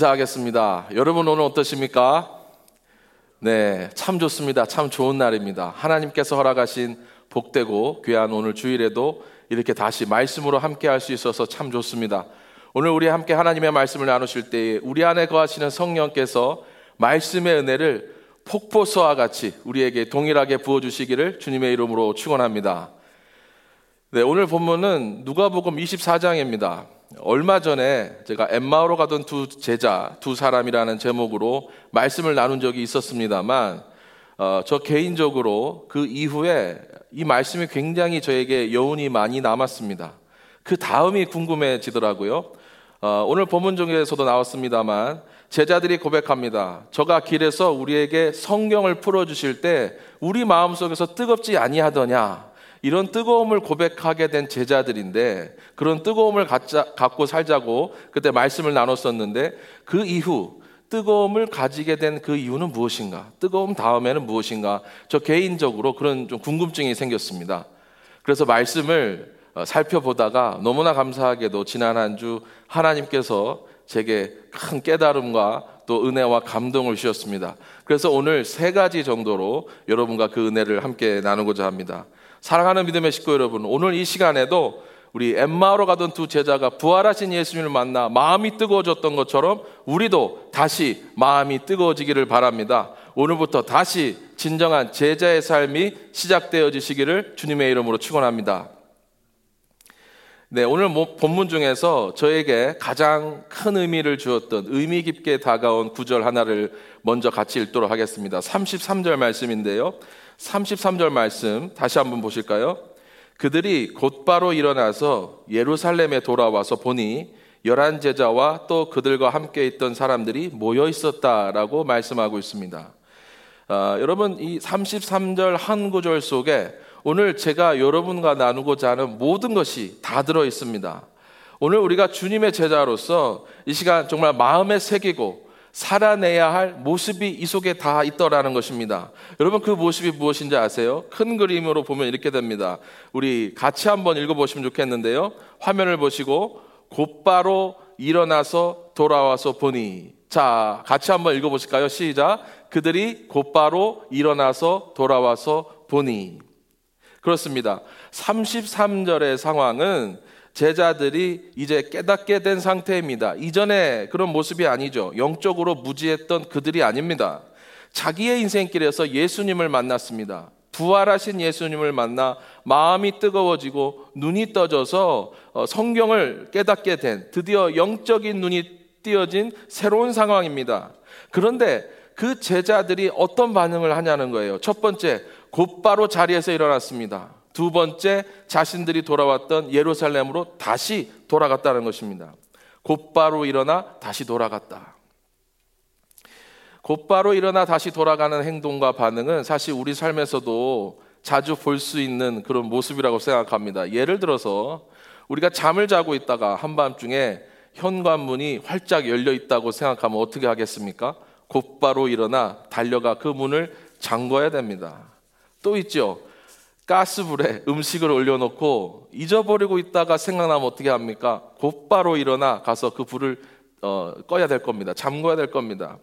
인사하겠습니다. 여러분 오늘 어떠십니까? 네, 참 좋습니다. 참 좋은 날입니다. 하나님께서 허락하신 복되고 귀한 오늘 주일에도 이렇게 다시 말씀으로 함께 할 수 있어서 참 좋습니다. 오늘 우리 함께 하나님의 말씀을 나누실 때에 우리 안에 거하시는 성령께서 말씀의 은혜를 폭포수와 같이 우리에게 동일하게 부어 주시기를 주님의 이름으로 축원합니다. 네, 오늘 본문은 누가복음 24장입니다. 얼마 전에 제가 엠마오로 가던 두 제자, 두 사람이라는 제목으로 말씀을 나눈 적이 있었습니다만, 어, 저 개인적으로 그 이후에 이 말씀이 굉장히 저에게 여운이 많이 남았습니다. 그 다음이 궁금해지더라고요. 어, 오늘 본문 중에서도 나왔습니다만, 제자들이 고백합니다. 저가 길에서 우리에게 성경을 풀어주실 때 우리 마음속에서 뜨겁지 아니하더냐. 이런 뜨거움을 고백하게 된 제자들인데 그런 뜨거움을 갖자, 갖고 살자고 그때 말씀을 나눴었는데 그 이후 뜨거움을 가지게 된 그 이유는 무엇인가? 뜨거움 다음에는 무엇인가? 저 개인적으로 그런 좀 궁금증이 생겼습니다. 그래서 말씀을 어, 살펴보다가 너무나 감사하게도 지난 한 주 하나님께서 제게 큰 깨달음과 또 은혜와 감동을 주셨습니다. 그래서 오늘 세 가지 정도로 여러분과 그 은혜를 함께 나누고자 합니다. 사랑하는 믿음의 식구 여러분, 오늘 이 시간에도 우리 엠마오로 가던 두 제자가 부활하신 예수님을 만나 마음이 뜨거워졌던 것처럼 우리도 다시 마음이 뜨거워지기를 바랍니다. 오늘부터 다시 진정한 제자의 삶이 시작되어지시기를 주님의 이름으로 축원합니다. 네, 오늘 뭐 본문 중에서 저에게 가장 큰 의미를 주었던 의미 깊게 다가온 구절 하나를 먼저 같이 읽도록 하겠습니다. 33절 말씀인데요. 33절 말씀 다시 한번 보실까요? 그들이 곧바로 일어나서 예루살렘에 돌아와서 보니 열한 제자와 또 그들과 함께 있던 사람들이 모여 있었다라고 말씀하고 있습니다. 아, 여러분 이 33절 한 구절 속에 오늘 제가 여러분과 나누고자 하는 모든 것이 다 들어 있습니다. 오늘 우리가 주님의 제자로서 이 시간 정말 마음에 새기고 살아내야 할 모습이 이 속에 다 있더라는 것입니다. 여러분 그 모습이 무엇인지 아세요? 큰 그림으로 보면 이렇게 됩니다. 우리 같이 한번 읽어보시면 좋겠는데요. 화면을 보시고 곧바로 일어나서 돌아와서 보니 자 같이 한번 읽어보실까요? 시작. 그들이 곧바로 일어나서 돌아와서 보니 그렇습니다. 33절의 상황은 제자들이 이제 깨닫게 된 상태입니다. 이전에 그런 모습이 아니죠. 영적으로 무지했던 그들이 아닙니다. 자기의 인생길에서 예수님을 만났습니다. 부활하신 예수님을 만나 마음이 뜨거워지고 눈이 떠져서 어, 성경을 깨닫게 된 드디어 영적인 눈이 띄어진 새로운 상황입니다. 그런데 그 제자들이 어떤 반응을 하냐는 거예요. 첫 번째, 곧바로 자리에서 일어났습니다. 두 번째 자신들이 돌아왔던 예루살렘으로 다시 돌아갔다는 것입니다. 곧바로 일어나 다시 돌아갔다. 곧바로 일어나 다시 돌아가는 행동과 반응은 사실 우리 삶에서도 자주 볼 수 있는 그런 모습이라고 생각합니다. 예를 들어서 우리가 잠을 자고 있다가 한밤중에 현관문이 활짝 열려 있다고 생각하면 어떻게 하겠습니까? 곧바로 일어나 달려가 그 문을 잠궈야 됩니다. 또 있죠. 가스불에 음식을 올려놓고 잊어버리고 있다가 생각나면 어떻게 합니까? 곧바로 일어나 가서 그 불을 어, 꺼야 될 겁니다. 잠궈야 될 겁니다.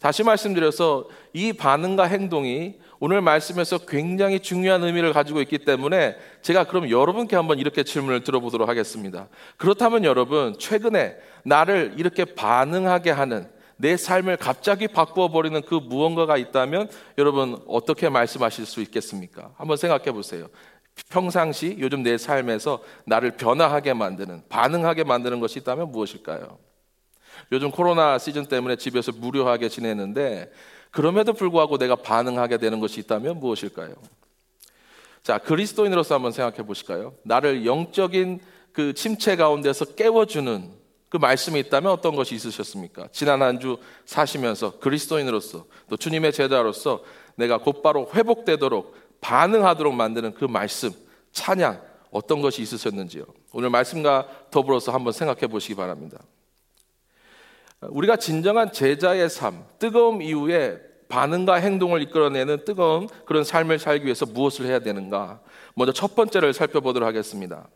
다시 말씀드려서 이 반응과 행동이 오늘 말씀에서 굉장히 중요한 의미를 가지고 있기 때문에 제가 그럼 여러분께 한번 이렇게 질문을 들어보도록 하겠습니다. 그렇다면 여러분, 최근에 나를 이렇게 반응하게 하는 내 삶을 갑자기 바꾸어 버리는 그 무언가가 있다면 여러분 어떻게 말씀하실 수 있겠습니까? 한번 생각해 보세요. 평상시 요즘 내 삶에서 나를 변화하게 만드는 반응하게 만드는 것이 있다면 무엇일까요? 요즘 코로나 시즌 때문에 집에서 무료하게 지내는데 그럼에도 불구하고 내가 반응하게 되는 것이 있다면 무엇일까요? 자, 그리스도인으로서 한번 생각해 보실까요? 나를 영적인 그 침체 가운데서 깨워주는 그 말씀이 있다면 어떤 것이 있으셨습니까? 지난 한 주 사시면서 그리스도인으로서 또 주님의 제자로서 내가 곧바로 회복되도록 반응하도록 만드는 그 말씀, 찬양 어떤 것이 있으셨는지요? 오늘 말씀과 더불어서 한번 생각해 보시기 바랍니다. 우리가 진정한 제자의 삶, 뜨거움 이후에 반응과 행동을 이끌어내는 뜨거운 그런 삶을 살기 위해서 무엇을 해야 되는가? 먼저 첫 번째를 살펴보도록 하겠습니다.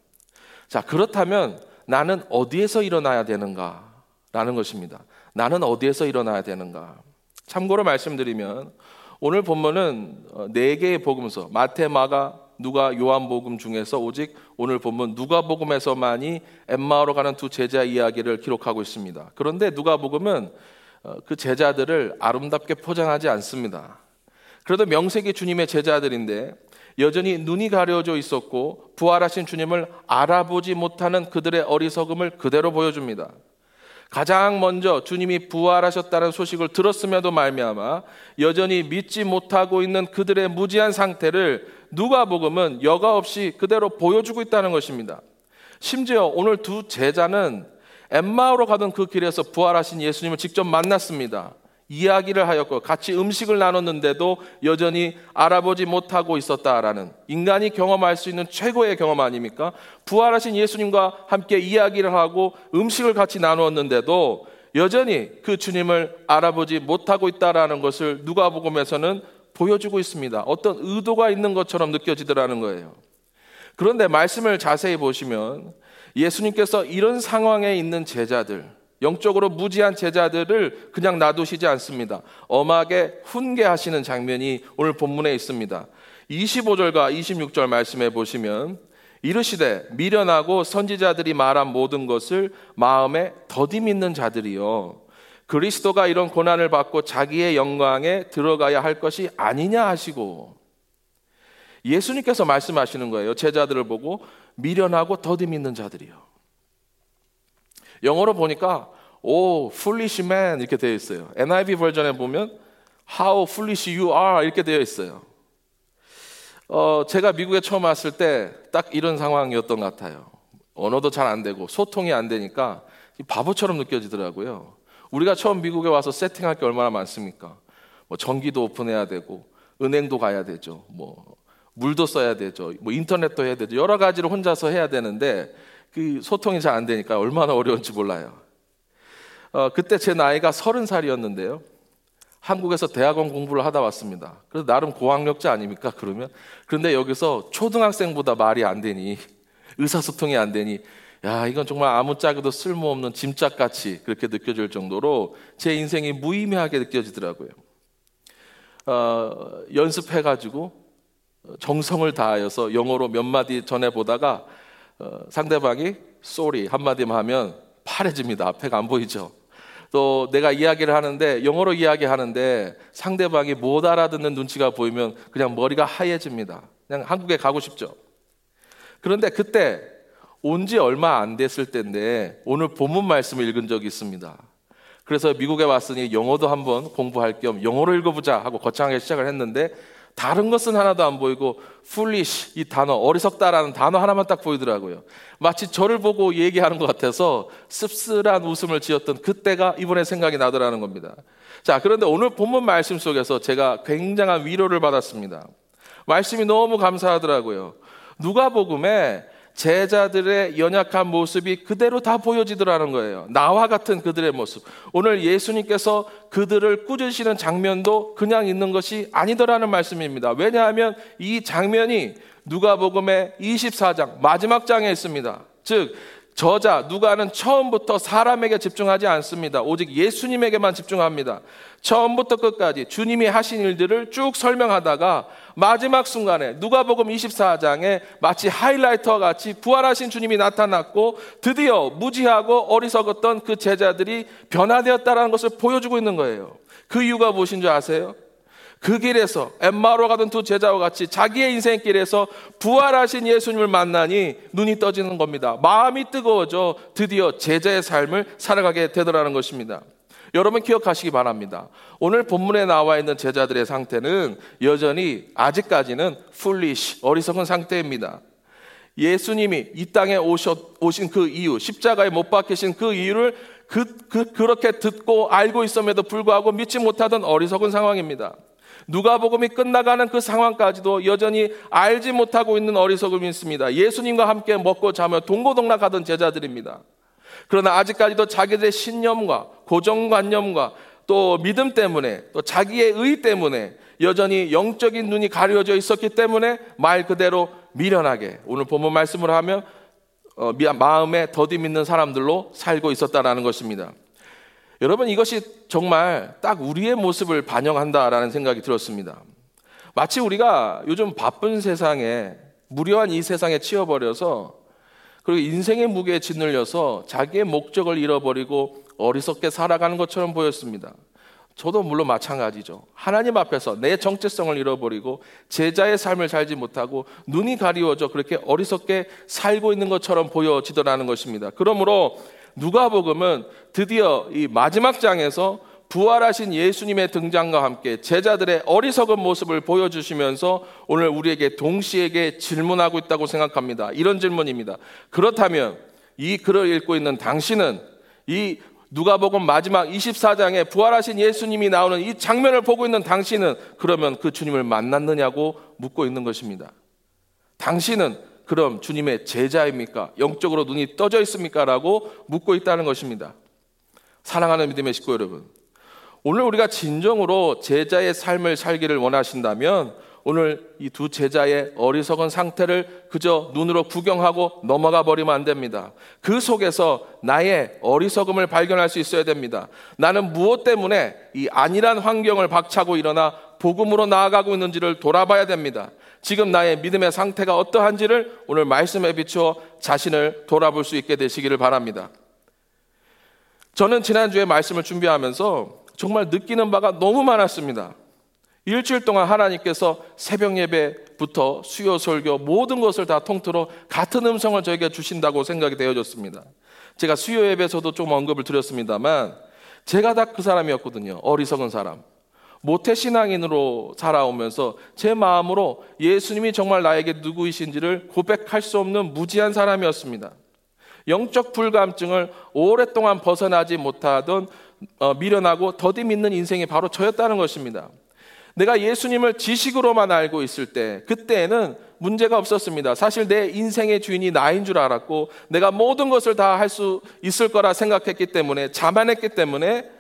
자, 그렇다면 나는 어디에서 일어나야 되는가? 라는 것입니다. 나는 어디에서 일어나야 되는가? 참고로 말씀드리면 오늘 본문은 어, 네 개의 복음서 마태, 마가, 누가, 요한복음 중에서 오직 오늘 본문 누가복음에서만이 엠마오로 가는 두 제자 이야기를 기록하고 있습니다. 그런데 누가복음은 어, 그 제자들을 아름답게 포장하지 않습니다. 그래도 명색이 주님의 제자들인데 여전히 눈이 가려져 있었고 부활하신 주님을 알아보지 못하는 그들의 어리석음을 그대로 보여줍니다. 가장 먼저 주님이 부활하셨다는 소식을 들었음에도 말미암아 여전히 믿지 못하고 있는 그들의 무지한 상태를 누가복음은 여과 없이 그대로 보여주고 있다는 것입니다. 심지어 오늘 두 제자는 엠마오로 가던 그 길에서 부활하신 예수님을 직접 만났습니다. 이야기를 하였고 같이 음식을 나눴는데도 여전히 알아보지 못하고 있었다라는 인간이 경험할 수 있는 최고의 경험 아닙니까? 부활하신 예수님과 함께 이야기를 하고 음식을 같이 나누었는데도 여전히 그 주님을 알아보지 못하고 있다라는 것을 누가복음에서는 보여주고 있습니다. 어떤 의도가 있는 것처럼 느껴지더라는 거예요. 그런데 말씀을 자세히 보시면 예수님께서 이런 상황에 있는 제자들 영적으로 무지한 제자들을 그냥 놔두시지 않습니다. 엄하게 훈계하시는 장면이 오늘 본문에 있습니다. 25절과 26절 말씀해 보시면 이르시되 미련하고 선지자들이 말한 모든 것을 마음에 더디 믿는 자들이요 그리스도가 이런 고난을 받고 자기의 영광에 들어가야 할 것이 아니냐 하시고 예수님께서 말씀하시는 거예요. 제자들을 보고 미련하고 더디 믿는 자들이요. 영어로 보니까 오, foolish man 이렇게 되어 있어요. NIV 버전에 보면 how foolish you are 이렇게 되어 있어요. 어, 제가 미국에 처음 왔을 때 딱 이런 상황이었던 것 같아요. 언어도 잘 안 되고 소통이 안 되니까 바보처럼 느껴지더라고요. 우리가 처음 미국에 와서 세팅할 게 얼마나 많습니까? 뭐 전기도 오픈해야 되고 은행도 가야 되죠. 뭐 물도 써야 되죠. 뭐 인터넷도 해야 되죠. 여러 가지를 혼자서 해야 되는데 그 소통이 잘 안 되니까 얼마나 어려운지 몰라요. 어, 그때 제 나이가 서른 살이었는데요. 한국에서 대학원 공부를 하다 왔습니다. 그래서 나름 고학력자 아닙니까? 그러면 그런데 여기서 초등학생보다 말이 안 되니 의사소통이 안 되니 야 이건 정말 아무짝에도 쓸모없는 짐짝 같이 그렇게 느껴질 정도로 제 인생이 무의미하게 느껴지더라고요. 어, 연습해가지고 정성을 다하여서 영어로 몇 마디 전해 보다가 어, 상대방이 sorry 한마디만 하면 파래집니다. 앞에가 안 보이죠. 또 내가 이야기를 하는데 영어로 이야기하는데 상대방이 못 알아듣는 눈치가 보이면 그냥 머리가 하얘집니다. 그냥 한국에 가고 싶죠. 그런데 그때 온 지 얼마 안 됐을 때인데 오늘 본문 말씀을 읽은 적이 있습니다. 그래서 미국에 왔으니 영어도 한번 공부할 겸 영어로 읽어보자 하고 거창하게 시작을 했는데 다른 것은 하나도 안 보이고 foolish 이 단어 어리석다라는 단어 하나만 딱 보이더라고요. 마치 저를 보고 얘기하는 것 같아서 씁쓸한 웃음을 지었던 그때가 이번에 생각이 나더라는 겁니다. 자, 그런데 오늘 본문 말씀 속에서 제가 굉장한 위로를 받았습니다. 말씀이 너무 감사하더라고요. 누가복음에 제자들의 연약한 모습이 그대로 다 보여지더라는 거예요. 나와 같은 그들의 모습. 오늘 예수님께서 그들을 꾸짖으시는 장면도 그냥 있는 것이 아니더라는 말씀입니다. 왜냐하면 이 장면이 누가복음의 24장 마지막 장에 있습니다. 즉 저자 누가는 처음부터 사람에게 집중하지 않습니다. 오직 예수님에게만 집중합니다. 처음부터 끝까지 주님이 하신 일들을 쭉 설명하다가 마지막 순간에 누가복음 24장에 마치 하이라이터와 같이 부활하신 주님이 나타났고 드디어 무지하고 어리석었던 그 제자들이 변화되었다는 것을 보여주고 있는 거예요. 그 이유가 무엇인 줄 아세요? 그 길에서 엠마로 가던 두 제자와 같이 자기의 인생길에서 부활하신 예수님을 만나니 눈이 떠지는 겁니다. 마음이 뜨거워져 드디어 제자의 삶을 살아가게 되더라는 것입니다. 여러분 기억하시기 바랍니다. 오늘 본문에 나와 있는 제자들의 상태는 여전히 아직까지는 풀리시 어리석은 상태입니다. 예수님이 이 땅에 오셨, 오신 그 이유, 십자가에 못 박히신 그 이유를 그, 그, 그렇게 듣고 알고 있음에도 불구하고 믿지 못하던 어리석은 상황입니다. 누가복음이 끝나가는 그 상황까지도 여전히 알지 못하고 있는 어리석음이 있습니다. 예수님과 함께 먹고 자며 동고동락하던 제자들입니다. 그러나 아직까지도 자기들의 신념과 고정관념과 또 믿음 때문에 또 자기의 의 때문에 여전히 영적인 눈이 가려져 있었기 때문에 말 그대로 미련하게 오늘 본문 말씀을 하면 어, 마음에 더디 믿는 사람들로 살고 있었다라는 것입니다. 여러분 이것이 정말 딱 우리의 모습을 반영한다라는 생각이 들었습니다. 마치 우리가 요즘 바쁜 세상에 무료한 이 세상에 치여버려서 그리고 인생의 무게에 짓눌려서 자기의 목적을 잃어버리고 어리석게 살아가는 것처럼 보였습니다. 저도 물론 마찬가지죠. 하나님 앞에서 내 정체성을 잃어버리고 제자의 삶을 살지 못하고 눈이 가리워져 그렇게 어리석게 살고 있는 것처럼 보여지더라는 것입니다. 그러므로 누가복음은 드디어 이 마지막 장에서 부활하신 예수님의 등장과 함께 제자들의 어리석은 모습을 보여주시면서 오늘 우리에게 동시에게 질문하고 있다고 생각합니다. 이런 질문입니다. 그렇다면 이 글을 읽고 있는 당신은 이 누가복음 마지막 24장에 부활하신 예수님이 나오는 이 장면을 보고 있는 당신은 그러면 그 주님을 만났느냐고 묻고 있는 것입니다. 당신은 그럼 주님의 제자입니까? 영적으로 눈이 떠져 있습니까? 라고 묻고 있다는 것입니다. 사랑하는 믿음의 식구 여러분. 오늘 우리가 진정으로 제자의 삶을 살기를 원하신다면 오늘 이 두 제자의 어리석은 상태를 그저 눈으로 구경하고 넘어가 버리면 안 됩니다. 그 속에서 나의 어리석음을 발견할 수 있어야 됩니다. 나는 무엇 때문에 이 안일한 환경을 박차고 일어나 복음으로 나아가고 있는지를 돌아봐야 됩니다. 지금 나의 믿음의 상태가 어떠한지를 오늘 말씀에 비추어 자신을 돌아볼 수 있게 되시기를 바랍니다. 저는 지난주에 말씀을 준비하면서 정말 느끼는 바가 너무 많았습니다. 일주일 동안 하나님께서 새벽 예배부터 수요 설교 모든 것을 다 통틀어 같은 음성을 저에게 주신다고 생각이 되어졌습니다. 제가 수요 예배에서도 좀 언급을 드렸습니다만 제가 다 그 사람이었거든요. 어리석은 사람. 모태 신앙인으로 살아오면서 제 마음으로 예수님이 정말 나에게 누구이신지를 고백할 수 없는 무지한 사람이었습니다. 영적 불감증을 오랫동안 벗어나지 못하던 어, 미련하고 더디 믿는 인생이 바로 저였다는 것입니다. 내가 예수님을 지식으로만 알고 있을 때, 그때에는 문제가 없었습니다. 사실 내 인생의 주인이 나인 줄 알았고, 내가 모든 것을 다 할 수 있을 거라 생각했기 때문에, 자만했기 때문에,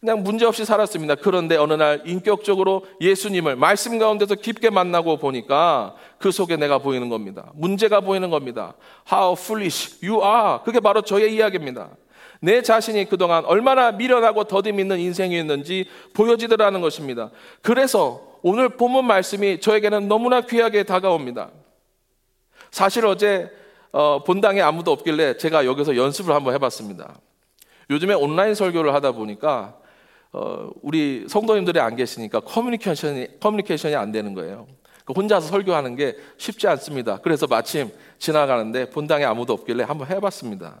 그냥 문제없이 살았습니다. 그런데 어느 날 인격적으로 예수님을 말씀 가운데서 깊게 만나고 보니까 그 속에 내가 보이는 겁니다. 문제가 보이는 겁니다. How foolish you are. 그게 바로 저의 이야기입니다. 내 자신이 그동안 얼마나 미련하고 더디 믿는 인생이었는지 보여지더라는 것입니다. 그래서 오늘 본문 말씀이 저에게는 너무나 귀하게 다가옵니다. 사실 어제 어, 본당에 아무도 없길래 제가 여기서 연습을 한번 해봤습니다. 요즘에 온라인 설교를 하다 보니까 어, 우리 성도님들이 안 계시니까 커뮤니케이션이, 커뮤니케이션이 안 되는 거예요. 그 혼자서 설교하는 게 쉽지 않습니다. 그래서 마침 지나가는데 본당에 아무도 없길래 한번 해봤습니다.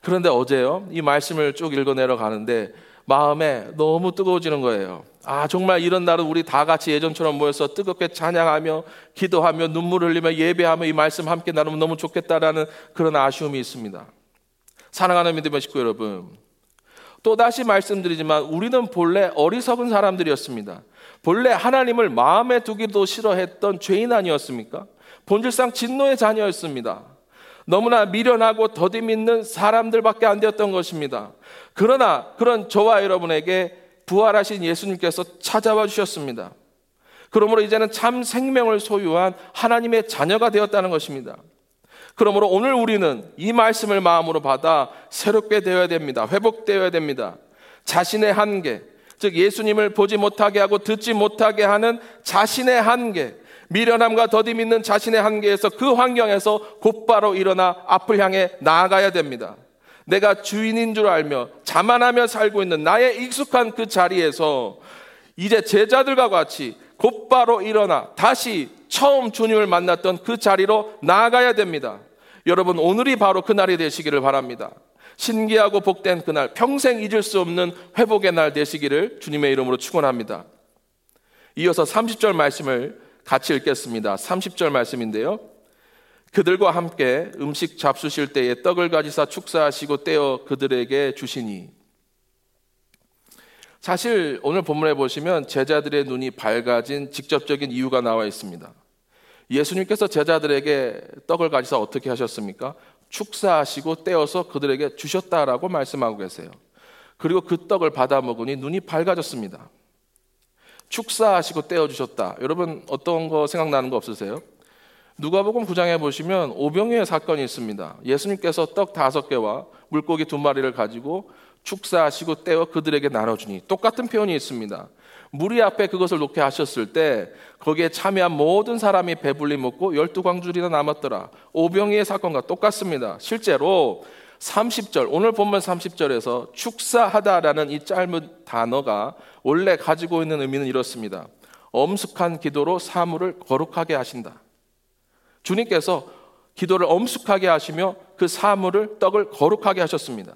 그런데 어제요, 이 말씀을 쭉 읽어 내려가는데 마음에 너무 뜨거워지는 거예요. 아, 정말 이런 날은 우리 다 같이 예전처럼 모여서 뜨겁게 찬양하며 기도하며 눈물 흘리며 예배하며 이 말씀 함께 나누면 너무 좋겠다라는 그런 아쉬움이 있습니다. 사랑하는 믿음의 식구 여러분, 또다시 말씀드리지만 우리는 본래 어리석은 사람들이었습니다. 본래 하나님을 마음에 두기도 싫어했던 죄인 아니었습니까? 본질상 진노의 자녀였습니다. 너무나 미련하고 더디 믿는 사람들밖에 안 되었던 것입니다. 그러나 그런 저와 여러분에게 부활하신 예수님께서 찾아와 주셨습니다. 그러므로 이제는 참 생명을 소유한 하나님의 자녀가 되었다는 것입니다. 그러므로 오늘 우리는 이 말씀을 마음으로 받아 새롭게 되어야 됩니다. 회복되어야 됩니다. 자신의 한계, 즉 예수님을 보지 못하게 하고 듣지 못하게 하는 자신의 한계, 미련함과 더디 믿는 자신의 한계에서 그 환경에서 곧바로 일어나 앞을 향해 나아가야 됩니다. 내가 주인인 줄 알며 자만하며 살고 있는 나의 익숙한 그 자리에서 이제 제자들과 같이 곧바로 일어나 다시 처음 주님을 만났던 그 자리로 나아가야 됩니다. 여러분, 오늘이 바로 그날이 되시기를 바랍니다. 신기하고 복된 그날, 평생 잊을 수 없는 회복의 날 되시기를 주님의 이름으로 축원합니다. 이어서 30절 말씀을 같이 읽겠습니다. 30절 말씀인데요. 그들과 함께 음식 잡수실 때에 떡을 가지사 축사하시고 떼어 그들에게 주시니 사실 오늘 본문에 보시면 제자들의 눈이 밝아진 직접적인 이유가 나와 있습니다. 예수님께서 제자들에게 떡을 가지사 어떻게 하셨습니까? 축사하시고 떼어서 그들에게 주셨다라고 말씀하고 계세요. 그리고 그 떡을 받아 먹으니 눈이 밝아졌습니다. 축사하시고 떼어 주셨다. 여러분 어떤 거 생각나는 거 없으세요? 누가복음 9장에 보시면 오병이의 사건이 있습니다. 예수님께서 떡 다섯 개와 물고기 두 마리를 가지고 축사하시고 떼어 그들에게 나눠주니 똑같은 표현이 있습니다. 무리 앞에 그것을 놓게 하셨을 때 거기에 참여한 모든 사람이 배불리 먹고 열두 광줄이나 남았더라. 오병이의 사건과 똑같습니다. 실제로 30절, 오늘 본문 30절에서 축사하다라는 이 짧은 단어가 원래 가지고 있는 의미는 이렇습니다. 엄숙한 기도로 사물을 거룩하게 하신다. 주님께서 기도를 엄숙하게 하시며 그 사물을 떡을 거룩하게 하셨습니다.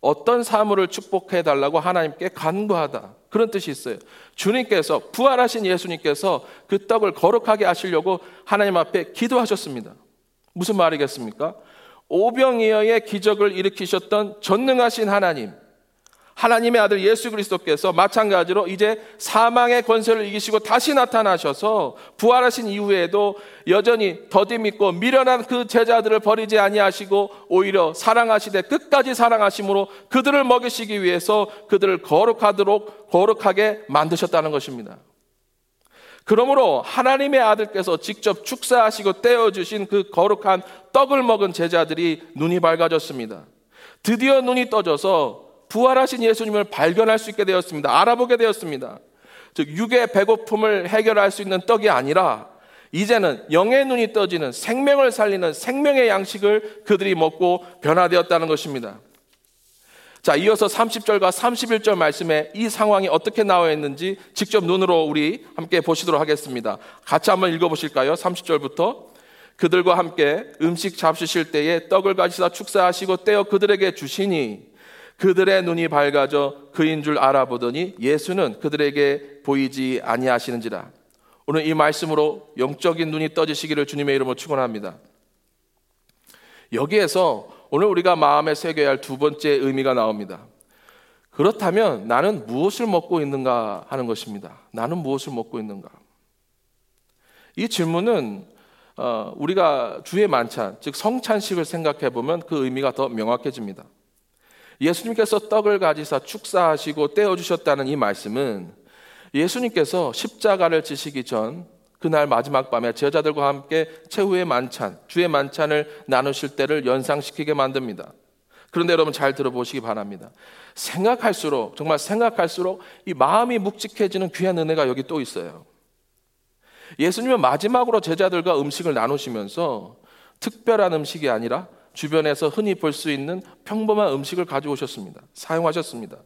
어떤 사물을 축복해 달라고 하나님께 간구하다. 그런 뜻이 있어요. 주님께서 부활하신 예수님께서 그 떡을 거룩하게 하시려고 하나님 앞에 기도하셨습니다. 무슨 말이겠습니까? 오병이어의 기적을 일으키셨던 전능하신 하나님, 하나님의 아들 예수 그리스도께서 마찬가지로 이제 사망의 권세를 이기시고 다시 나타나셔서 부활하신 이후에도 여전히 더디 믿고 미련한 그 제자들을 버리지 아니하시고 오히려 사랑하시되 끝까지 사랑하심으로 그들을 먹이시기 위해서 그들을 거룩하도록 거룩하게 만드셨다는 것입니다. 그러므로 하나님의 아들께서 직접 축사하시고 떼어주신 그 거룩한 떡을 먹은 제자들이 눈이 밝아졌습니다. 드디어 눈이 떠져서 부활하신 예수님을 발견할 수 있게 되었습니다. 알아보게 되었습니다. 즉, 육의 배고픔을 해결할 수 있는 떡이 아니라 이제는 영의 눈이 떠지는 생명을 살리는 생명의 양식을 그들이 먹고 변화되었다는 것입니다. 자, 이어서 30절과 31절 말씀에 이 상황이 어떻게 나와 있는지 직접 눈으로 우리 함께 보시도록 하겠습니다. 같이 한번 읽어보실까요? 30절부터. 그들과 함께 음식 잡수실 때에 떡을 가지사 축사하시고 떼어 그들에게 주시니 그들의 눈이 밝아져 그인 줄 알아보더니 예수는 그들에게 보이지 아니하시는지라. 오늘 이 말씀으로 영적인 눈이 떠지시기를 주님의 이름으로 축원합니다. 여기에서 오늘 우리가 마음에 새겨야 할 두 번째 의미가 나옵니다. 그렇다면 나는 무엇을 먹고 있는가 하는 것입니다. 나는 무엇을 먹고 있는가? 이 질문은 어, 우리가 주의 만찬, 즉 성찬식을 생각해 보면 그 의미가 더 명확해집니다. 예수님께서 떡을 가지사 축사하시고 떼어 주셨다는 이 말씀은 예수님께서 십자가를 지시기 전 그날 마지막 밤에 제자들과 함께 최후의 만찬, 주의 만찬을 나누실 때를 연상시키게 만듭니다. 그런데 여러분 잘 들어보시기 바랍니다. 생각할수록, 정말 생각할수록 이 마음이 묵직해지는 귀한 은혜가 여기 또 있어요. 예수님은 마지막으로 제자들과 음식을 나누시면서 특별한 음식이 아니라 주변에서 흔히 볼 수 있는 평범한 음식을 가져오셨습니다. 사용하셨습니다.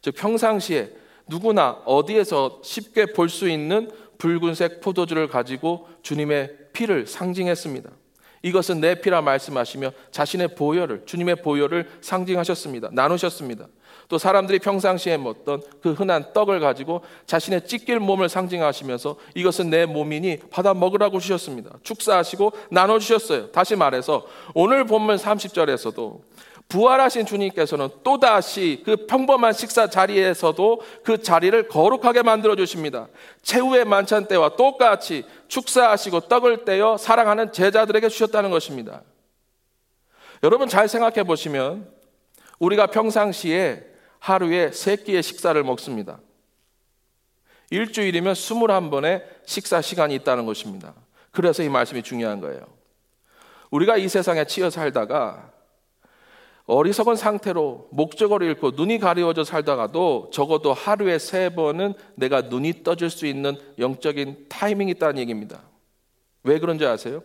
즉 평상시에 누구나 어디에서 쉽게 볼 수 있는 붉은색 포도주를 가지고 주님의 피를 상징했습니다. 이것은 내 피라 말씀하시며 자신의 보혈을 주님의 보혈을 상징하셨습니다. 나누셨습니다. 또 사람들이 평상시에 먹던 그 흔한 떡을 가지고 자신의 찢길 몸을 상징하시면서 이것은 내 몸이니 받아 먹으라고 주셨습니다. 축사하시고 나눠 주셨어요. 다시 말해서 오늘 본문 30절에서도 부활하신 주님께서는 또다시 그 평범한 식사 자리에서도 그 자리를 거룩하게 만들어 주십니다. 최후의 만찬 때와 똑같이 축사하시고 떡을 떼어 사랑하는 제자들에게 주셨다는 것입니다. 여러분 잘 생각해 보시면 우리가 평상시에 하루에 세 끼의 식사를 먹습니다. 일주일이면 21번의 식사 시간이 있다는 것입니다. 그래서 이 말씀이 중요한 거예요. 우리가 이 세상에 치여 살다가 어리석은 상태로 목적어를 잃고 눈이 가리워져 살다가도 적어도 하루에 세 번은 내가 눈이 떠질 수 있는 영적인 타이밍이 있다는 얘기입니다. 왜 그런지 아세요?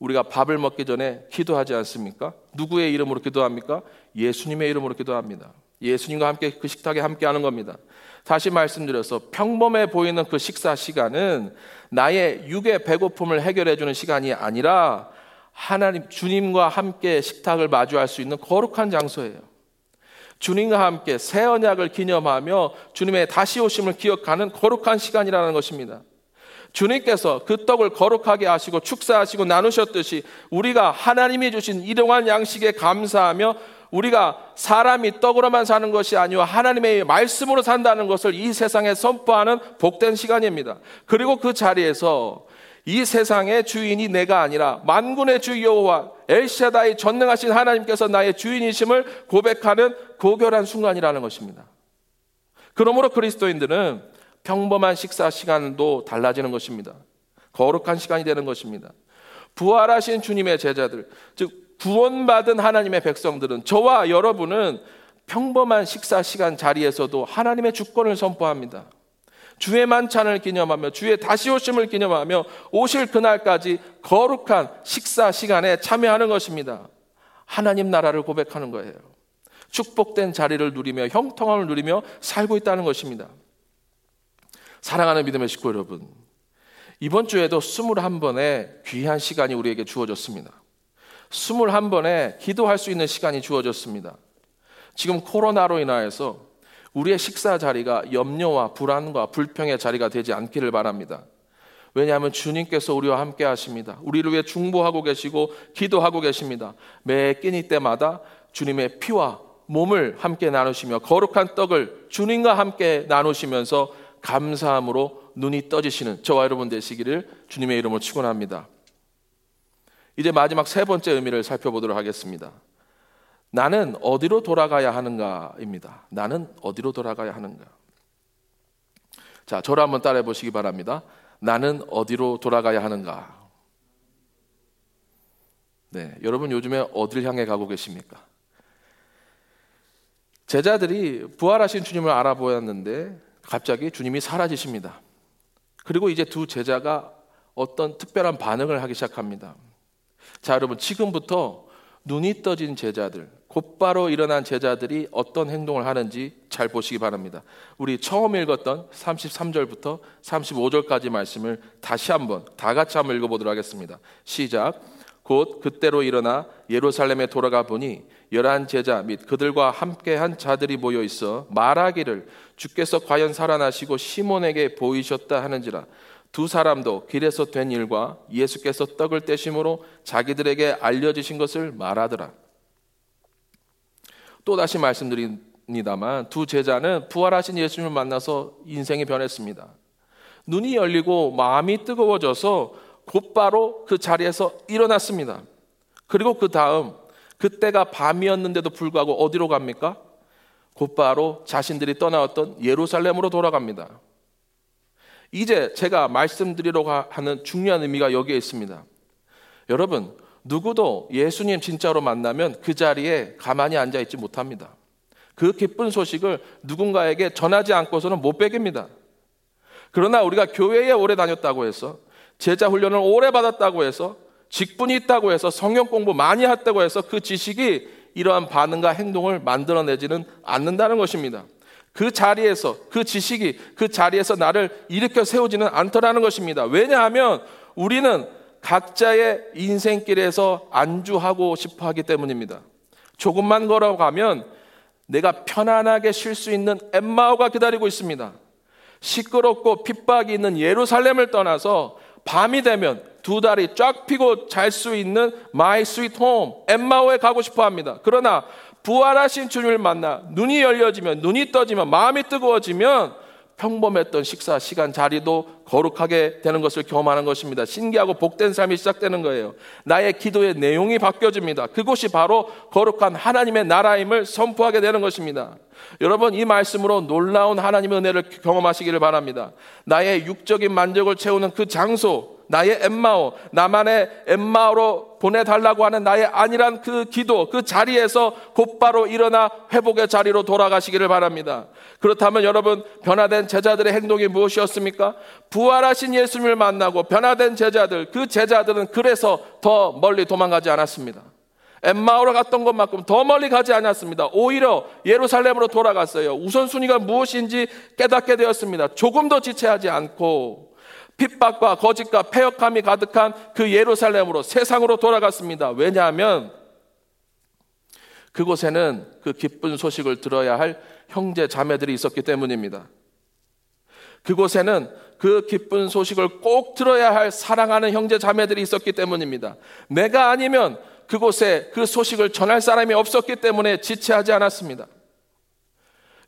우리가 밥을 먹기 전에 기도하지 않습니까? 누구의 이름으로 기도합니까? 예수님의 이름으로 기도합니다. 예수님과 함께 그 식탁에 함께 하는 겁니다. 다시 말씀드려서 평범해 보이는 그 식사 시간은 나의 육의 배고픔을 해결해 주는 시간이 아니라 하나님 주님과 함께 식탁을 마주할 수 있는 거룩한 장소예요. 주님과 함께 새 언약을 기념하며 주님의 다시 오심을 기억하는 거룩한 시간이라는 것입니다. 주님께서 그 떡을 거룩하게 하시고 축사하시고 나누셨듯이 우리가 하나님이 주신 일용할 양식에 감사하며 우리가 사람이 떡으로만 사는 것이 아니고 하나님의 말씀으로 산다는 것을 이 세상에 선포하는 복된 시간입니다. 그리고 그 자리에서 이 세상의 주인이 내가 아니라 만군의 주 여호와 엘샤다의 전능하신 하나님께서 나의 주인이심을 고백하는 고결한 순간이라는 것입니다. 그러므로 그리스도인들은 평범한 식사 시간도 달라지는 것입니다. 거룩한 시간이 되는 것입니다. 부활하신 주님의 제자들, 즉 구원받은 하나님의 백성들은 저와 여러분은 평범한 식사 시간 자리에서도 하나님의 주권을 선포합니다. 주의 만찬을 기념하며 주의 다시 오심을 기념하며 오실 그날까지 거룩한 식사 시간에 참여하는 것입니다. 하나님 나라를 고백하는 거예요. 축복된 자리를 누리며 형통함을 누리며 살고 있다는 것입니다. 사랑하는 믿음의 식구 여러분, 이번 주에도 21번의 귀한 시간이 우리에게 주어졌습니다. 21번에 기도할 수 있는 시간이 주어졌습니다. 지금 코로나로 인하여서 우리의 식사 자리가 염려와 불안과 불평의 자리가 되지 않기를 바랍니다. 왜냐하면 주님께서 우리와 함께 하십니다. 우리를 위해 중보하고 계시고 기도하고 계십니다. 매 끼니 때마다 주님의 피와 몸을 함께 나누시며 거룩한 떡을 주님과 함께 나누시면서 감사함으로 눈이 떠지시는 저와 여러분 되시기를 주님의 이름으로 축원합니다. 이제 마지막 세 번째 의미를 살펴보도록 하겠습니다. 나는 어디로 돌아가야 하는가입니다. 나는 어디로 돌아가야 하는가? 자, 저를 한번 따라해 보시기 바랍니다. 나는 어디로 돌아가야 하는가? 네, 여러분 요즘에 어디를 향해 가고 계십니까? 제자들이 부활하신 주님을 알아보았는데 갑자기 주님이 사라지십니다. 그리고 이제 두 제자가 어떤 특별한 반응을 하기 시작합니다. 자, 여러분 지금부터 눈이 떠진 제자들, 곧바로 일어난 제자들이 어떤 행동을 하는지 잘 보시기 바랍니다. 우리 처음 읽었던 33절부터 35절까지 말씀을 다시 한번 다 같이 한번 읽어보도록 하겠습니다. 시작. 곧 그때로 일어나 예루살렘에 돌아가 보니 열한 제자 및 그들과 함께한 자들이 모여 있어 말하기를 주께서 과연 살아나시고 시몬에게 보이셨다 하는지라 두 사람도 길에서 된 일과 예수께서 떡을 떼심으로 자기들에게 알려주신 것을 말하더라. 또 다시 말씀드립니다만 두 제자는 부활하신 예수님을 만나서 인생이 변했습니다. 눈이 열리고 마음이 뜨거워져서 곧바로 그 자리에서 일어났습니다. 그리고 그 다음 그때가 밤이었는데도 불구하고 어디로 갑니까? 곧바로 자신들이 떠나왔던 예루살렘으로 돌아갑니다. 이제 제가 말씀드리려고 하는 중요한 의미가 여기에 있습니다. 여러분, 누구도 예수님 진짜로 만나면 그 자리에 가만히 앉아 있지 못합니다. 그 기쁜 소식을 누군가에게 전하지 않고서는 못 베깁니다. 그러나 우리가 교회에 오래 다녔다고 해서 제자 훈련을 오래 받았다고 해서 직분이 있다고 해서 성경 공부 많이 했다고 해서 그 지식이 이러한 반응과 행동을 만들어내지는 않는다는 것입니다. 그 자리에서 그 지식이 그 자리에서 나를 일으켜 세우지는 않더라는 것입니다. 왜냐하면 우리는 각자의 인생길에서 안주하고 싶어 하기 때문입니다. 조금만 걸어가면 내가 편안하게 쉴 수 있는 엠마오가 기다리고 있습니다. 시끄럽고 핍박이 있는 예루살렘을 떠나서 밤이 되면 두 다리 쫙 피고 잘 수 있는 my sweet home 엠마오에 가고 싶어 합니다. 그러나 부활하신 주님을 만나 눈이 열려지면 눈이 떠지면 마음이 뜨거워지면 평범했던 식사 시간 자리도 거룩하게 되는 것을 경험하는 것입니다. 신기하고 복된 삶이 시작되는 거예요. 나의 기도의 내용이 바뀌어집니다. 그곳이 바로 거룩한 하나님의 나라임을 선포하게 되는 것입니다. 여러분 이 말씀으로 놀라운 하나님의 은혜를 경험하시기를 바랍니다. 나의 육적인 만족을 채우는 그 장소 나의 엠마오, 나만의 엠마오로 보내달라고 하는 나의 아니란 그 기도, 그 자리에서 곧바로 일어나 회복의 자리로 돌아가시기를 바랍니다. 그렇다면 여러분, 변화된 제자들의 행동이 무엇이었습니까? 부활하신 예수님을 만나고 변화된 제자들, 그 제자들은 그래서 더 멀리 도망가지 않았습니다. 엠마오로 갔던 것만큼 더 멀리 가지 않았습니다. 오히려 예루살렘으로 돌아갔어요. 우선순위가 무엇인지 깨닫게 되었습니다. 조금 더 지체하지 않고 핍박과 거짓과 폐역함이 가득한 그 예루살렘으로 세상으로 돌아갔습니다. 왜냐하면 그곳에는 그 기쁜 소식을 들어야 할 형제 자매들이 있었기 때문입니다. 그곳에는 그 기쁜 소식을 꼭 들어야 할 사랑하는 형제 자매들이 있었기 때문입니다. 내가 아니면 그곳에 그 소식을 전할 사람이 없었기 때문에 지체하지 않았습니다.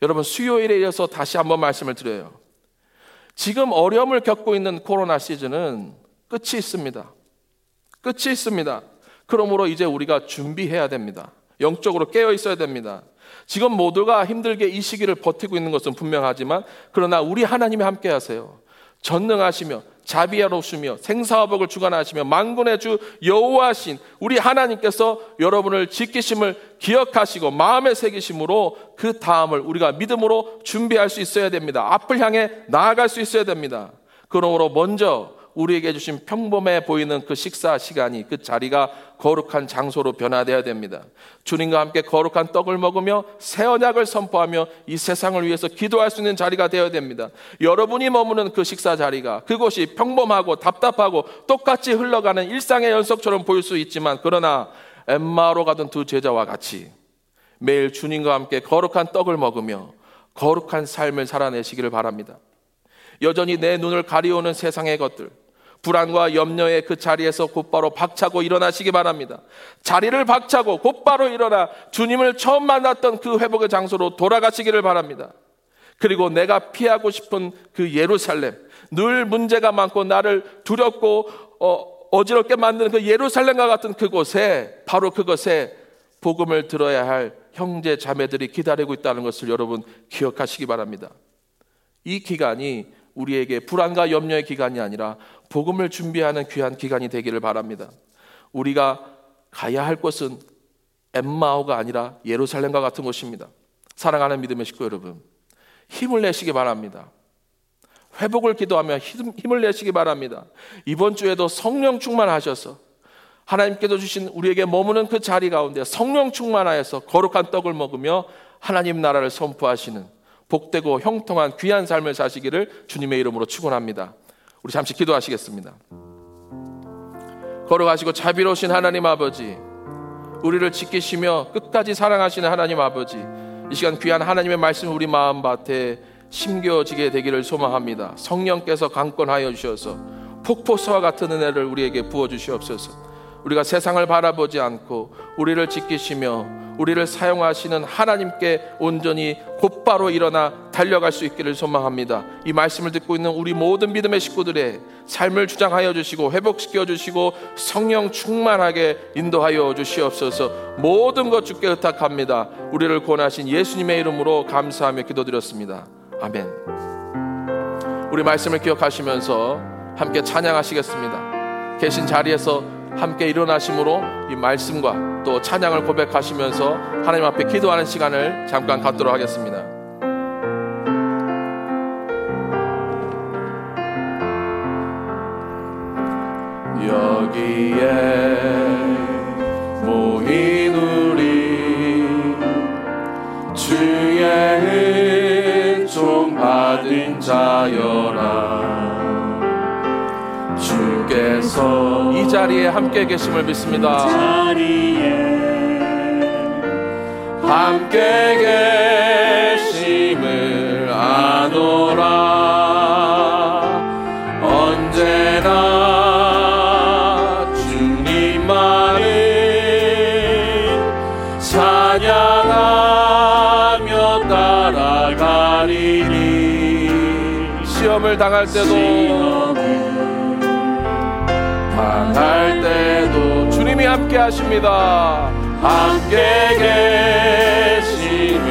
여러분, 수요일에 이어서 다시 한번 말씀을 드려요. 지금 어려움을 겪고 있는 코로나 시즌은 끝이 있습니다. 끝이 있습니다. 그러므로 이제 우리가 준비해야 됩니다. 영적으로 깨어 있어야 됩니다. 지금 모두가 힘들게 이 시기를 버티고 있는 것은 분명하지만 그러나 우리 하나님이 함께 하세요. 전능하시며 자비하로우시며 생사화복을 주관하시며 만군의 주 여호와신 우리 하나님께서 여러분을 지키심을 기억하시고 마음에 새기심으로 그 다음을 우리가 믿음으로 준비할 수 있어야 됩니다. 앞을 향해 나아갈 수 있어야 됩니다. 그러므로 먼저 우리에게 주신 평범해 보이는 그 식사 시간이 그 자리가 거룩한 장소로 변화되어야 됩니다. 주님과 함께 거룩한 떡을 먹으며 새 언약을 선포하며 이 세상을 위해서 기도할 수 있는 자리가 되어야 됩니다. 여러분이 머무는 그 식사 자리가 그곳이 평범하고 답답하고 똑같이 흘러가는 일상의 연속처럼 보일 수 있지만 그러나 엠마로 가던 두 제자와 같이 매일 주님과 함께 거룩한 떡을 먹으며 거룩한 삶을 살아내시기를 바랍니다. 여전히 내 눈을 가리우는 세상의 것들, 불안과 염려의 그 자리에서 곧바로 박차고 일어나시기 바랍니다. 자리를 박차고 곧바로 일어나 주님을 처음 만났던 그 회복의 장소로 돌아가시기를 바랍니다. 그리고 내가 피하고 싶은 그 예루살렘, 늘 문제가 많고 나를 두렵고 어, 어지럽게 만드는 그 예루살렘과 같은 그곳에 바로 그것에 복음을 들어야 할 형제 자매들이 기다리고 있다는 것을 여러분 기억하시기 바랍니다. 이 기간이 우리에게 불안과 염려의 기간이 아니라 복음을 준비하는 귀한 기간이 되기를 바랍니다. 우리가 가야 할 곳은 엠마오가 아니라 예루살렘과 같은 곳입니다. 사랑하는 믿음의 식구 여러분, 힘을 내시기 바랍니다. 회복을 기도하며 힘을 내시기 바랍니다. 이번 주에도 성령 충만하셔서 하나님께서 주신 우리에게 머무는 그 자리 가운데 성령 충만하여서 거룩한 떡을 먹으며 하나님 나라를 선포하시는 복되고 형통한 귀한 삶을 사시기를 주님의 이름으로 축원합니다. 우리 잠시 기도하시겠습니다. 걸어가시고 자비로우신 하나님 아버지, 우리를 지키시며 끝까지 사랑하시는 하나님 아버지, 이 시간 귀한 하나님의 말씀 우리 마음밭에 심겨지게 되기를 소망합니다. 성령께서 강권하여 주셔서 폭포수와 같은 은혜를 우리에게 부어 주시옵소서. 우리가 세상을 바라보지 않고 우리를 지키시며 우리를 사용하시는 하나님께 온전히 곧바로 일어나 달려갈 수 있기를 소망합니다. 이 말씀을 듣고 있는 우리 모든 믿음의 식구들의 삶을 주장하여 주시고 회복시켜 주시고 성령 충만하게 인도하여 주시옵소서. 모든 것 주께 의탁합니다. 우리를 권하신 예수님의 이름으로 감사하며 기도드렸습니다. 아멘. 우리 말씀을 기억하시면서 함께 찬양하시겠습니다. 계신 자리에서 함께 일어나심으로 이 말씀과 또 찬양을 고백하시면서 하나님 앞에 기도하는 시간을 잠깐 갖도록 하겠습니다. 여기에 모인 우리 주의 은총 받은 자여라 주께서 이 자리에 함께 계심을 믿습니다. 함께 계심을 아노라 시험을 당할 때도 할 때도 주님이 함께 하십니다. 함께 계시는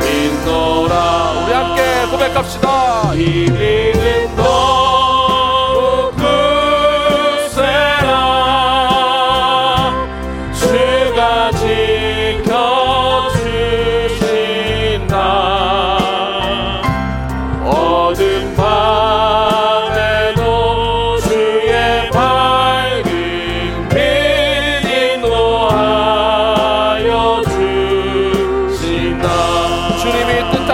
인노라 우리 함께 고백합시다. 이리는 너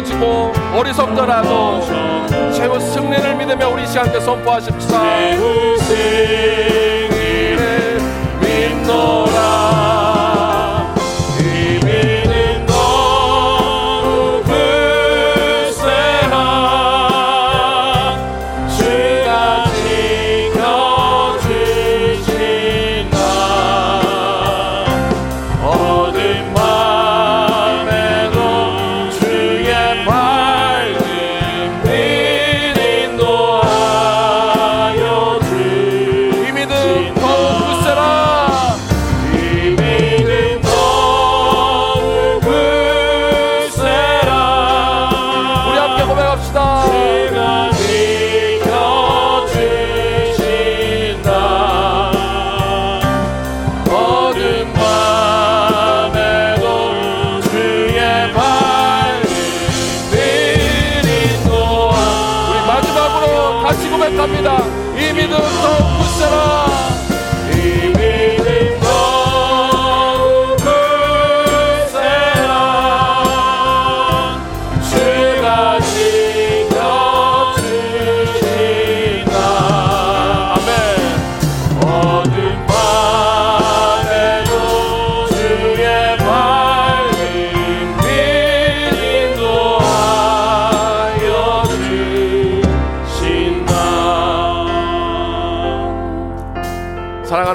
넘어지고 어리석더라도 최후 승리를 믿으며 우리 시간께 선포하십시다. 최후 승리를 믿노라.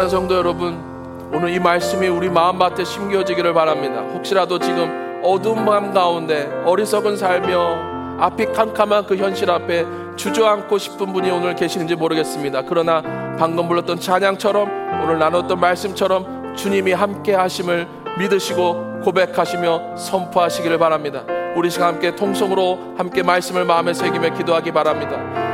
성도 여러분, 오늘 이 말씀이 우리 마음밭에 심겨지기를 바랍니다. 혹시라도 지금 어두운 밤 가운데 어리석은 살며 앞이 캄캄한 그 현실 앞에 주저앉고 싶은 분이 오늘 계시는지 모르겠습니다. 그러나 방금 불렀던 찬양처럼 오늘 나눴던 말씀처럼 주님이 함께 하심을 믿으시고 고백하시며 선포하시기를 바랍니다. 우리 시간 함께 통성으로 함께 말씀을 마음에 새기며 기도하기 바랍니다.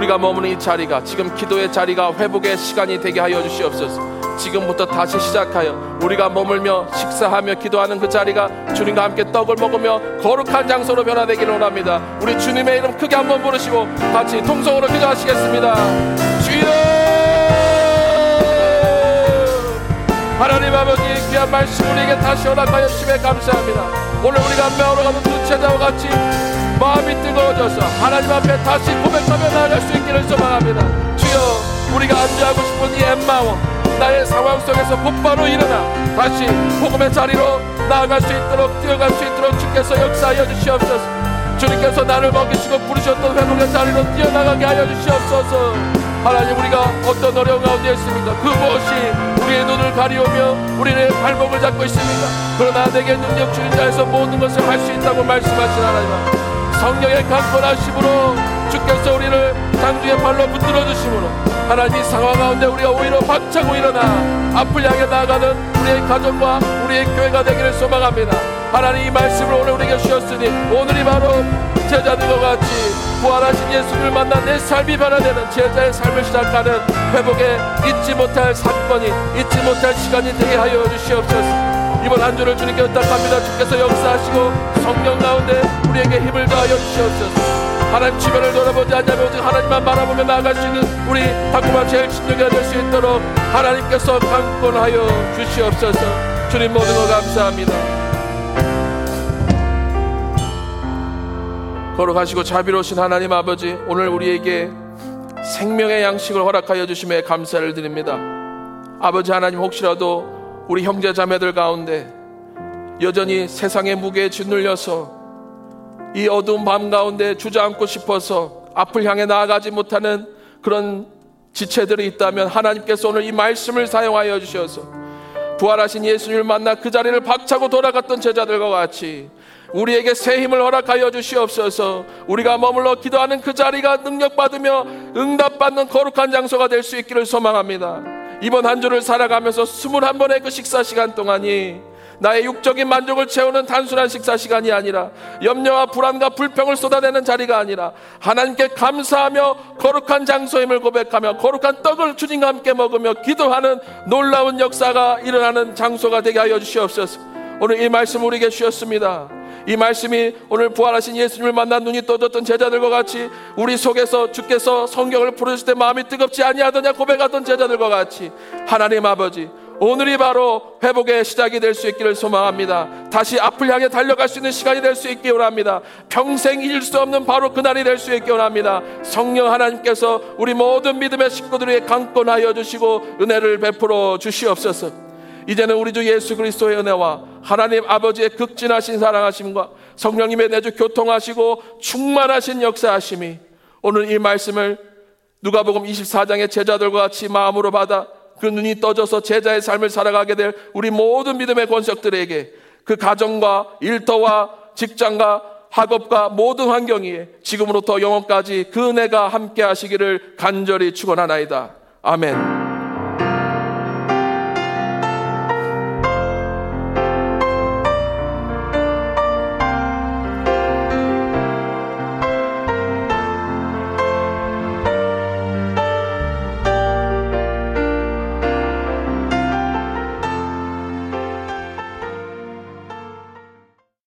우리가 머무는 이 자리가 지금 기도의 자리가 회복의 시간이 되게 하여 주시옵소서. 지금부터 다시 시작하여 우리가 머물며 식사하며 기도하는 그 자리가 주님과 함께 떡을 먹으며 거룩한 장소로 변화되기를 원합니다. 우리 주님의 이름 크게 한번 부르시고 같이 통성으로 기도하시겠습니다. 주여! 하나님 아버지 귀한 말씀 우리에게 다시 허락하여 주심에 감사합니다. 오늘 우리가 매우러 가는 두 제자와 같이 마음이 뜨거워져서 하나님 앞에 다시 고백하며 나아갈 수 있기를 소망합니다. 주여 우리가 안주하고 싶은 이 엠마워 나의 상황 속에서 곧바로 일어나 다시 복음의 자리로 나아갈 수 있도록 뛰어갈 수 있도록 주께서 역사하여 주시옵소서. 주님께서 나를 먹이시고 부르셨던 회복의 자리로 뛰어나가게 하여 주시옵소서. 하나님 우리가 어떤 어려운 가운데 있습니까? 그 무엇이 우리의 눈을 가리우며 우리의 발목을 잡고 있습니까? 그러나 내게 능력 주는 자에서 모든 것을 할 수 있다고 말씀하신 하나님 성령의 강권하심으로 주께서 우리를 장주의 발로 붙들어 주심으로 하나님 상황 가운데 우리가 오히려 박차고 일어나 앞을 향해 나아가는 우리의 가정과 우리의 교회가 되기를 소망합니다. 하나님 이 말씀을 오늘 우리에게 주셨으니 오늘이 바로 제자들과 같이 부활하신 예수를 만나 내 삶이 변화되는 제자의 삶을 시작하는 회복에 잊지 못할 사건이 잊지 못할 시간이 되게 하여 주시옵소서 이번 한 주를 주님께 의탁합니다. 주께서 역사하시고 성령 가운데 우리에게 힘을 더하여 주시옵소서. 하나님 주변을 돌아보지 않냐면 오직 하나님만 바라보며 나아갈 수 있는 우리 다구만 제일 친정이 될수 있도록 하나님께서 강권하여 주시옵소서. 주님 모든 것 감사합니다. 걸어가시고 자비로우신 하나님 아버지 오늘 우리에게 생명의 양식을 허락하여 주심에 감사를 드립니다. 아버지 하나님 혹시라도 우리 형제 자매들 가운데 여전히 세상의 무게에 짓눌려서 이 어두운 밤 가운데 주저앉고 싶어서 앞을 향해 나아가지 못하는 그런 지체들이 있다면 하나님께서 오늘 이 말씀을 사용하여 주셔서 부활하신 예수님을 만나 그 자리를 박차고 돌아갔던 제자들과 같이 우리에게 새 힘을 허락하여 주시옵소서 우리가 머물러 기도하는 그 자리가 능력받으며 응답받는 거룩한 장소가 될 수 있기를 소망합니다. 이번 한 주를 살아가면서 스물한 번의 그 식사 시간 동안이 나의 육적인 만족을 채우는 단순한 식사 시간이 아니라 염려와 불안과 불평을 쏟아내는 자리가 아니라 하나님께 감사하며 거룩한 장소임을 고백하며 거룩한 떡을 주님과 함께 먹으며 기도하는 놀라운 역사가 일어나는 장소가 되게 하여 주시옵소서. 오늘 이 말씀 우리에게 주셨습니다. 이 말씀이 오늘 부활하신 예수님을 만난 눈이 떠졌던 제자들과 같이 우리 속에서 주께서 성경을 풀어주실 때 마음이 뜨겁지 아니하더냐 고백하던 제자들과 같이 하나님 아버지 오늘이 바로 회복의 시작이 될 수 있기를 소망합니다. 다시 앞을 향해 달려갈 수 있는 시간이 될 수 있기 원합니다. 평생 잊을 수 없는 바로 그날이 될 수 있기 원합니다. 성령 하나님께서 우리 모든 믿음의 식구들에게 강권하여 주시고 은혜를 베풀어 주시옵소서. 이제는 우리 주 예수 그리스도의 은혜와 하나님 아버지의 극진하신 사랑하심과 성령님의 내주 교통하시고 충만하신 역사하심이 오늘 이 말씀을 누가복음 24장의 제자들과 같이 마음으로 받아 그 눈이 떠져서 제자의 삶을 살아가게 될 우리 모든 믿음의 권석들에게 그 가정과 일터와 직장과 학업과 모든 환경에 지금으로부터 영원까지 그 은혜가 함께 하시기를 간절히 축원하나이다. 아멘.